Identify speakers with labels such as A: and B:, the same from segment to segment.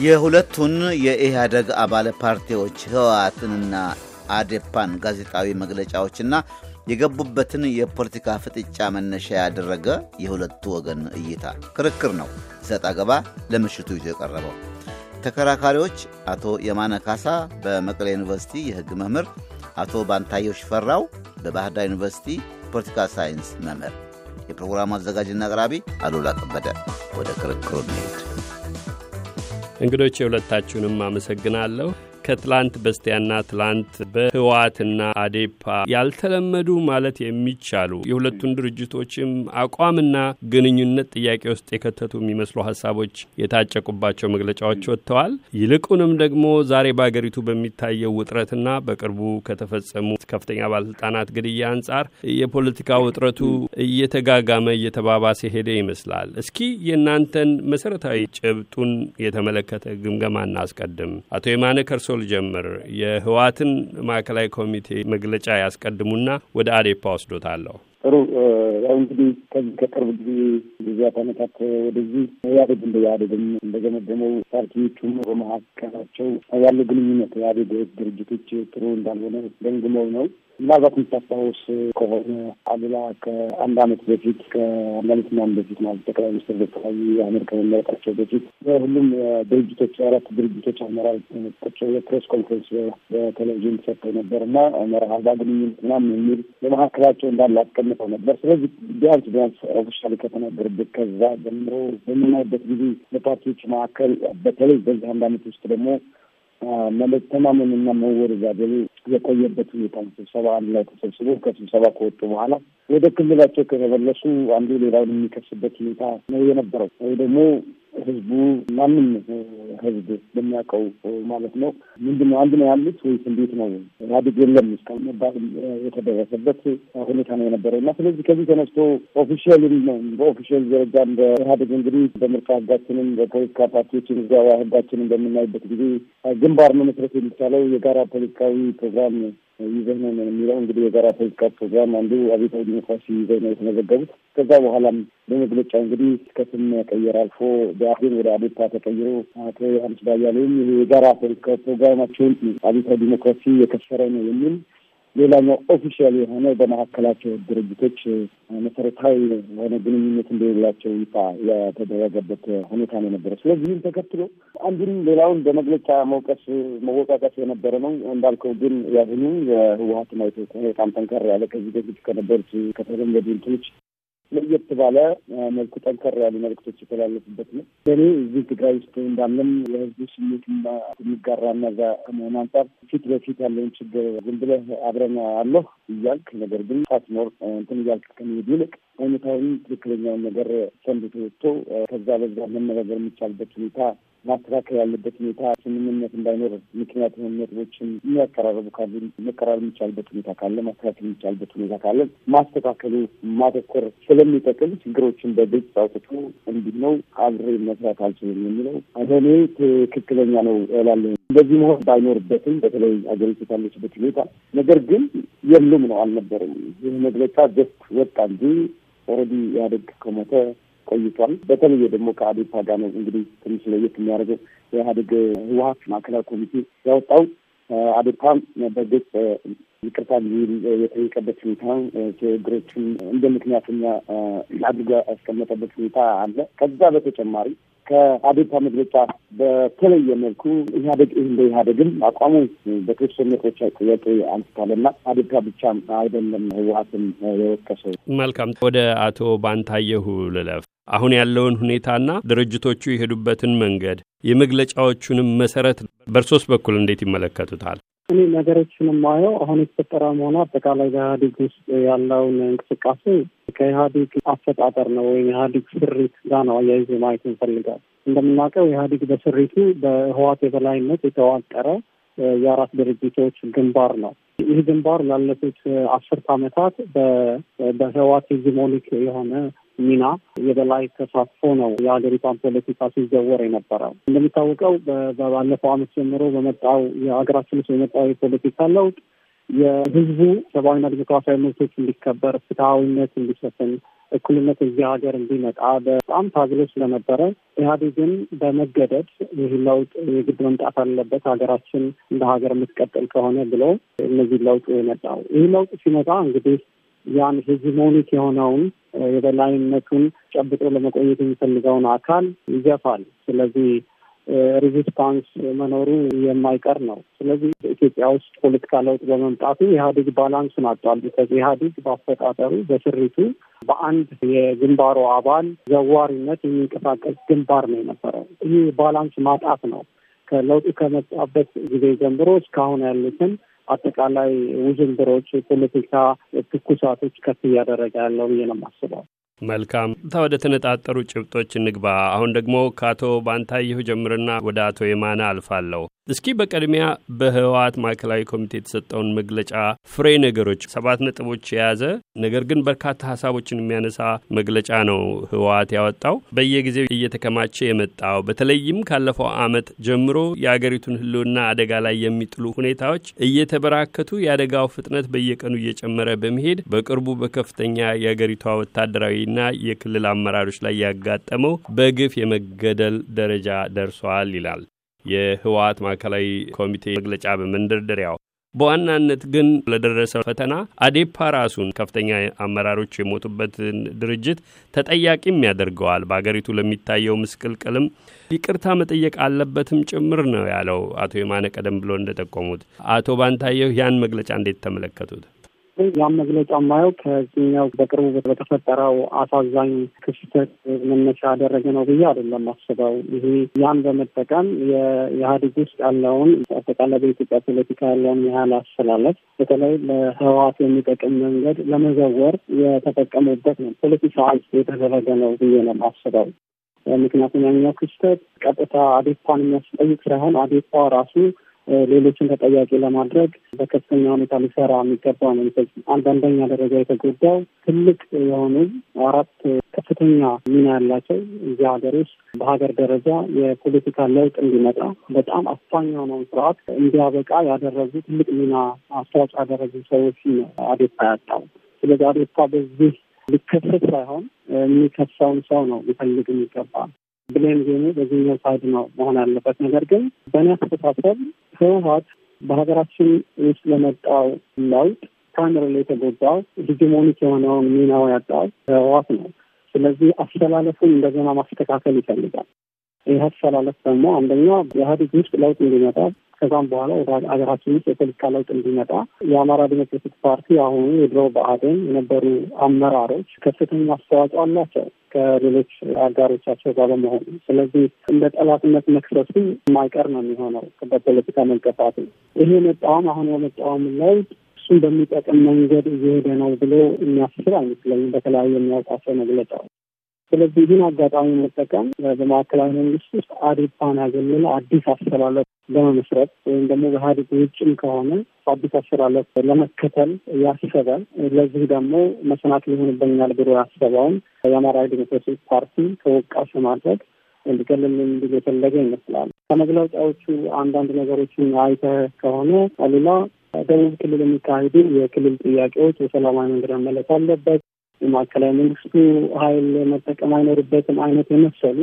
A: የሁለቱን የኢህአዴግ አባል ፓርቲዎች ህወሓትንና አዴፓን ጋዜጣዊ መግለጫዎችና የገቡበትን የፖለቲካ ፍጥጫ መነሻ ያደረገ የሁለቱ ወገን እይታ ክርክር ነው ሰጥ አገባ ለምሽቱ ይዞ የቀረበው። ተከራካሪዎች አቶ የማነ ካሳ በመቀሌ ዩኒቨርሲቲ የህግ መምህር፣ አቶ ባንታየው ሽፈራው በባህር ዳር ዩኒቨርሲቲ ፖለቲካ ሳይንስ መምህር። የፕሮግራሙ አዘጋጅና አቅራቢ አሉላ ከበደ። ወደ ክርክሩ እንሄድ።
B: እንግዶች የሁለታችሁንም አመሰግናለሁ። ከትላንት በስቲያና ትላንት በህወሓትና አዴፓ ያልተለመዱ ማለት የሚቻሉ የሁለቱን ድርጅቶችም አቋምና ግንኙነት ጥያቄ ውስጥ የከተቱ የሚመስሉ ሀሳቦች የታጨቁባቸው መግለጫዎች ወጥተዋል። ይልቁንም ደግሞ ዛሬ በአገሪቱ በሚታየው ውጥረትና በቅርቡ ከተፈጸሙ ከፍተኛ ባለስልጣናት ግድያ አንጻር የፖለቲካ ውጥረቱ እየተጋጋመ እየተባባሰ ሄደ ይመስላል። እስኪ የእናንተን መሰረታዊ ጭብጡን የተመለከተ ግምገማ እናስቀድም። አቶ የማነ ከርሶ ልጀምር። የህወሓትን ማዕከላዊ ኮሚቴ መግለጫ ያስቀድሙና ወደ አዴፓ ወስዶታለሁ።
C: ጥሩ ያው እንግዲህ ከዚህ ከቅርብ ጊዜ ጊዜያት ዓመታት ወደዚህ ኢህአዴግ እንደ ኢህአዴግም እንደገመገመው ፓርቲዎቹም በመካከላቸው ያለው ግንኙነት ኢህአዴግ ድርጅቶች ጥሩ እንዳልሆነ ገምግመው ነው። ምናልባት የምታስታውስ ከሆነ አሉላ ከአንድ አመት በፊት ከአንድ አመት ምናምን በፊት ማለት ጠቅላይ ሚኒስትር ዶክተር አህመድ ከመመረጣቸው በፊት ሁሉም ድርጅቶች አራት ድርጅቶች አመራር ቁጭ የ press conference በቴሌቪዥን ሰጥተው ነበር እና መርህ አልባ ግንኙነት ምናምን የሚል በመካከላቸው እንዳለ አስቀምጠው ነበር። ስለዚህ ቢያንስ ቢያንስ officially ከተናገሩበት ከዛ ጀምሮ በምናይበት ጊዜ በፓርቲዎች መካከል በተለይ በዚህ አንድ አመት ውስጥ ደግሞ መተማመንና መወደዛደሩ የቆየበት ሁኔታ ነው። ስብሰባ አንድ ላይ ተሰብስቦ ከስብሰባ ከወጡ በኋላ ወደ ክልላቸው ከተመለሱ አንዱ ሌላውን የሚከስበት ሁኔታ ነው የነበረው። ወይ ደግሞ ህዝቡ ማንም ህዝብ በሚያውቀው ማለት ነው ምንድን ነው አንድ ነው ያሉት ወይስ እንዴት ነው? ኢህአዴግ የለም እስካሁን መባል የተደረሰበት ሁኔታ ነው የነበረው እና ስለዚህ ከዚህ ተነስቶ official ም በ official ደረጃ እንደ ኢህአዴግ እንግዲህ በምርጫ ህጋችንም በፖለቲካ ፓርቲዎችን ምዝገባ ህጋችንን በምናይበት ጊዜ ግንባር መመስረት የሚቻለው የጋራ ፖለቲካዊ ፕሮግራም ይዘህ ነው የሚለው እንግዲህ የጋራ ፖለቲካ ፕሮግራም አንዱ አብዮታዊ ዲሞክራሲ ይዘህ ነው የተመዘገቡት። ከዛ በኋላም በመግለጫ እንግዲህ ከስም መቀየር አልፎ ብአዴን ወደ አዴፓ ተቀይሮ አቶ ዮሐንስ ባያሌውም የጋራ ፖለቲካ ፕሮግራማቸውን አብዮታዊ ዲሞክራሲ የከሰረ ነው የሚል ሌላኛው official የሆነ በመካከላቸው ድርጅቶች መሰረታዊ የሆነ ግንኙነት እንደሌላቸው ይፋ የተደረገበት ሁኔታ ነው የነበረ። ስለዚህ ተከትሎ አንዱን ሌላውን በመግለጫ መውቀስ መወቃቀስ የነበረ ነው። እንዳልከው ግን ያሁኑ የህወሀትና በጣም ጠንከር ያለ ከዚህ በፊት ከነበሩት ከተለመዱ እንትኖች ለየት ባለ መልኩ ጠንከር ያሉ መልዕክቶች የተላለፉበት ነው። በእኔ እዚህ ትግራይ ውስጥ እንዳለም የህዝቡ ስሜትና የሚጋራና እዛ ከመሆኑ አንጻር ፊት በፊት ያለውን ችግር ዝም ብለህ አብረን አለሁ እያልክ ነገር ግን ሳትኖር እንትን እያልክ ከመሄድ ይልቅ እውነታውን ትክክለኛውን ነገር ሰንብቶ ወጥቶ ከዛ በዛ መነጋገር የሚቻልበት ሁኔታ ማስተካከል ያለበት ሁኔታ ስምምነት እንዳይኖር ምክንያት የሆኑ ነጥቦችን የሚያቀራረቡ ካሉ መቀራረብ የሚቻልበት ሁኔታ ካለ ማስተካከል የሚቻልበት ሁኔታ ካለ ማስተካከሉ ማተኮር ስለሚጠቅም ችግሮችን በግልጽ አውጥቶ እንዲህ ነው አብሬ መስራት አልችልም የሚለው እኔ ትክክለኛ ነው እላለሁ። እንደዚህ መሆን ባይኖርበትም በተለይ አገሪቱ ካለችበት ሁኔታ ነገር ግን የሉም ነው አልነበርም። ይህ መግለጫ just ወጣ እንጂ already ኢህአዴግ ከሞተ ቆይቷል። በተለየ ደግሞ ከአዴፓ ጋር ነው እንግዲህ ትንሽ ለየት የሚያደርገው የኢህአዴግ ህወሀት ማዕከላዊ ኮሚቴ ያወጣው አዴፓም በግልጽ ይቅርታ የጠየቀበት ሁኔታ ችግሮችን እንደ ምክንያተኛ አድርጎ ያስቀመጠበት ሁኔታ አለ። ከዛ በተጨማሪ ከአዴፓ መግለጫ በተለየ መልኩ ኢህአዴግ እንደ ኢህአዴግም አቋሙ በተወሰኑ ነጥቦች ጥያቄ አንስቷልና አዴፓ ብቻም አይደለም ህወሀትን የወቀሰው።
B: መልካም ወደ አቶ ባንታየሁ ልለፍ። አሁን ያለውን ሁኔታና ድርጅቶቹ የሄዱበትን መንገድ የመግለጫዎቹንም መሰረት በእርሶስ በኩል እንዴት ይመለከቱታል?
D: እኔ ነገሮችን የማየው አሁን የተፈጠረ መሆኑ አጠቃላይ በኢህአዴግ ውስጥ ያለውን እንቅስቃሴ ከኢህአዴግ አፈጣጠር ነው ወይም ኢህአዴግ ስሪት ጋር ነው አያይዞ ማየት እንፈልጋል። እንደምናውቀው ኢህአዴግ በስሪቱ በህዋት የበላይነት የተዋቀረ የአራት ድርጅቶች ግንባር ነው። ይህ ግንባር ላለፉት አስርት ዓመታት በህዋት ሄጂሞኒክ የሆነ ሚና የበላይ ተሳትፎ ነው የሀገሪቷን ፖለቲካ ሲዘወር የነበረው። እንደሚታወቀው ባለፈው ዓመት ጀምሮ በመጣው የሀገራችን ውስጥ በመጣው የፖለቲካ ለውጥ የህዝቡ ሰብአዊና ዲሞክራሲያዊ መብቶች እንዲከበር፣ ፍትሐዊነት እንዲሰፍን እኩልነት እዚህ ሀገር እንዲመጣ በጣም ታግሎ ስለነበረ ኢህአዴግን በመገደድ ይህ ለውጥ የግድ መምጣት አለበት ሀገራችን እንደ ሀገር የምትቀጥል ከሆነ ብሎ እነዚህ ለውጡ የመጣው ይህ ለውጥ ሲመጣ እንግዲህ ያን ሄጂሞኒክ የሆነውን የበላይነቱን ጨብጦ ለመቆየት የሚፈልገውን አካል ይገፋል። ስለዚህ resistance መኖሩ የማይቀር ነው። ስለዚህ በኢትዮጵያ ውስጥ ፖለቲካ ለውጥ በመምጣቱ ኢህአዴግ balance ኡን አጧል። ከዚህ ኢህአዴግ በአፈጣጠሩ በስሪቱ በአንድ የግንባሩ አባል ዘዋሪነት የሚንቀሳቀስ ግንባር ነው የነበረው። ይህ balance ማጣት ነው ከለውጡ ከመጣበት ጊዜ ጀምሮ እስካሁን ያሉትን አጠቃላይ ውዥንብሮች፣ የፖለቲካ ትኩሳቶች ከፍ እያደረገ ያለው ብዬ ነው የማስበው።
B: መልካም ታ ወደ ተነጣጠሩ ጭብጦች እንግባ። አሁን ደግሞ ከአቶ ባንታየሁ ጀምርና ወደ አቶ የማነ አልፋለሁ። እስኪ በቅድሚያ በህወሓት ማዕከላዊ ኮሚቴ የተሰጠውን መግለጫ ፍሬ ነገሮች ሰባት ነጥቦች የያዘ ነገር ግን በርካታ ሀሳቦችን የሚያነሳ መግለጫ ነው ህወሓት ያወጣው። በየጊዜው እየተከማቸ የመጣው በተለይም ካለፈው ዓመት ጀምሮ የአገሪቱን ህልውና አደጋ ላይ የሚጥሉ ሁኔታዎች እየተበራከቱ የአደጋው ፍጥነት በየቀኑ እየጨመረ በመሄድ በቅርቡ በከፍተኛ የአገሪቷ ወታደራዊና የክልል አመራሮች ላይ ያጋጠመው በግፍ የመገደል ደረጃ ደርሷል ይላል የህወሓት ማዕከላዊ ኮሚቴ መግለጫ በመንደርደሪያው። በዋናነት ግን ለደረሰው ፈተና አዴፓ ራሱን ከፍተኛ አመራሮች የሞቱበትን ድርጅት ተጠያቂም ያደርገዋል። በአገሪቱ ለሚታየው ምስቅልቅልም ይቅርታ መጠየቅ አለበትም ጭምር ነው ያለው አቶ የማነ ቀደም ብሎ እንደጠቆሙት። አቶ ባንታየሁ ያን መግለጫ እንዴት ተመለከቱት?
D: ያን መግለጫ የማየው ከዚህኛው በቅርቡ በተፈጠረው አሳዛኝ ክስተት መነሻ ያደረገ ነው ብዬ አይደለም አስበው። ይሄ ያን በመጠቀም የኢህአዴግ ውስጥ ያለውን አጠቃላይ በኢትዮጵያ ፖለቲካ ያለውን ያህል አስተላለፍ በተለይ ለህወሓት የሚጠቅም መንገድ ለመዘወር የተጠቀሙበት ነው። ፖለቲሳይዝ የተደረገ ነው ብዬ ነው አስበው። ምክንያቱም ያኛው ክስተት ቀጥታ አዴፓን የሚያስጠይቅ ሳይሆን አዴፓ ራሱ ሌሎችን ተጠያቂ ለማድረግ በከፍተኛ ሁኔታ ሊሰራ የሚገባ ነው። አንዳንደኛ ደረጃ የተጎዳው ትልቅ የሆኑ አራት ከፍተኛ ሚና ያላቸው እዚህ ሀገር ውስጥ በሀገር ደረጃ የፖለቲካ ለውጥ እንዲመጣ በጣም አፋኝ የሆነውን ስርዓት እንዲያበቃ ያደረጉ ትልቅ ሚና አስተዋጽኦ ያደረጉ ሰዎች አዴፓ ያጣው። ስለዚህ አዴፓ በዚህ ሊከሰስ ሳይሆን የሚከሳውን ሰው ነው ሊፈልግ የሚገባ blame game ኡ በዚህኛው side ነው መሆን ያለበት። ነገር ግን በእኔ አስተሳሰብ ህወሓት በሀገራችን ውስጥ ለመጣው ለውጥ primary የተጎዳው hegemonic የሆነውን ሚናው ያጣው ህወሓት ነው። ስለዚህ አሰላለፉን እንደገና ማስተካከል ይፈልጋል። ይህ አሰላለፍ ደግሞ አንደኛ የኢህአዴግ ውስጥ ለውጥ እንዲመጣ ከዛም በኋላ ወደ ሀገራችን ውስጥ የፖለቲካ ለውጥ እንዲመጣ የአማራ ዲሞክራቲክ ፓርቲ አሁኑ የድሮ ብአዴን የነበሩ አመራሮች ከፍተኛ አስተዋጽኦ አላቸው ከሌሎች አጋሮቻቸው ጋር በመሆኑ። ስለዚህ እንደ ጠላትነት መክሰሱ የማይቀር ነው የሚሆነው በፖለቲካ መገፋቱ። ይሄ የመጣውም አሁን የመጣውም ለውጥ እሱን በሚጠቅም መንገድ እየሄደ ነው ብሎ የሚያስብ አይመስለኝም በተለያዩ የሚያውቃቸው መግለጫዎች። ስለዚህ ይህን አጋጣሚ መጠቀም በማዕከላዊ መንግስት ውስጥ አዴፓን ያገለለ አዲስ አስተላለፍ ለመመስረት ወይም ደግሞ በኢህአዴግ ውጭም ከሆነ አዲስ አስተላለፍ ለመከተል ያሰበ ለዚህ ደግሞ መሰናክል ይሆንበኛል ብሎ ያሰበውን የአማራ ዲሞክራሲ ፓርቲ ተወቃሽ ማድረግ እንዲገለል እንዲል የፈለገ ይመስላል። ከመግለጫዎቹ አንዳንድ ነገሮችን አይተህ ከሆነ ሌላ ደቡብ ክልል የሚካሄዱ የክልል ጥያቄዎች በሰላማዊ መንገድ መመለስ አለበት የማዕከላዊ መንግስቱ ኃይል መጠቀም አይኖርበትም አይነት የመሰሉ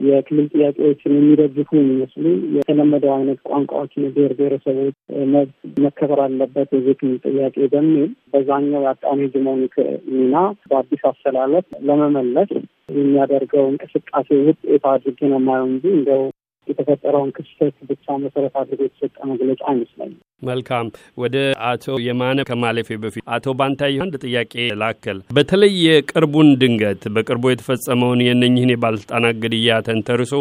D: የክልል ጥያቄዎችን የሚደግፉ የሚመስሉ የተለመደው አይነት ቋንቋዎችን የብሔር ብሔረሰቦች መብት መከበር አለበት የዚህ ክልል ጥያቄ በሚል በዛኛው የአጣሚ ሄጂሞኒክ ሚና በአዲስ አስተላለፍ ለመመለስ የሚያደርገው እንቅስቃሴ ውጤት አድርጌ ነው የማየው እንጂ እንደው የተፈጠረውን ክስተት ብቻ መሰረት አድርጎ የተሰጠ መግለጫ አይመስለኝም።
B: መልካም። ወደ አቶ የማነ ከማለፌ በፊት አቶ ባንታየሁ አንድ ጥያቄ ላከል። በተለይ የቅርቡን ድንገት በቅርቡ የተፈጸመውን የእነኝህን የባለስልጣናት ግድያ ተንተርሶ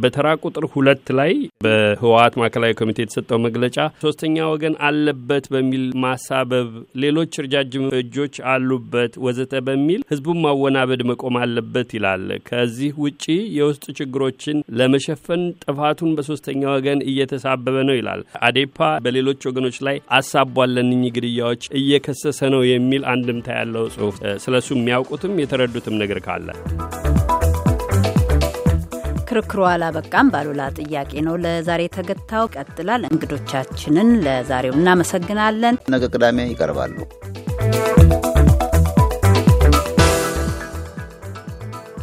B: በተራ ቁጥር ሁለት ላይ በህወሓት ማዕከላዊ ኮሚቴ የተሰጠው መግለጫ ሶስተኛ ወገን አለበት በሚል ማሳበብ፣ ሌሎች ረጃጅም እጆች አሉበት ወዘተ በሚል ህዝቡን ማወናበድ መቆም አለበት ይላል። ከዚህ ውጪ የውስጥ ችግሮችን ለመሸፈን ጥፋቱን በሶስተኛ ወገን እየተሳበበ ነው ይላል። አዴፓ በሌሎች ወገኖች ላይ አሳቧል ለእነኚህ ግድያዎች እየከሰሰ ነው የሚል አንድምታ ያለው ጽሁፍ ስለሱ የሚያውቁትም የተረዱትም ነገር ካለ
E: ክርክሩ አላበቃም። ባሉላ ጥያቄ ነው ለዛሬ ተገታው ቀጥላል። እንግዶቻችንን ለዛሬው እናመሰግናለን።
A: ነገ ቅዳሜ ይቀርባሉ።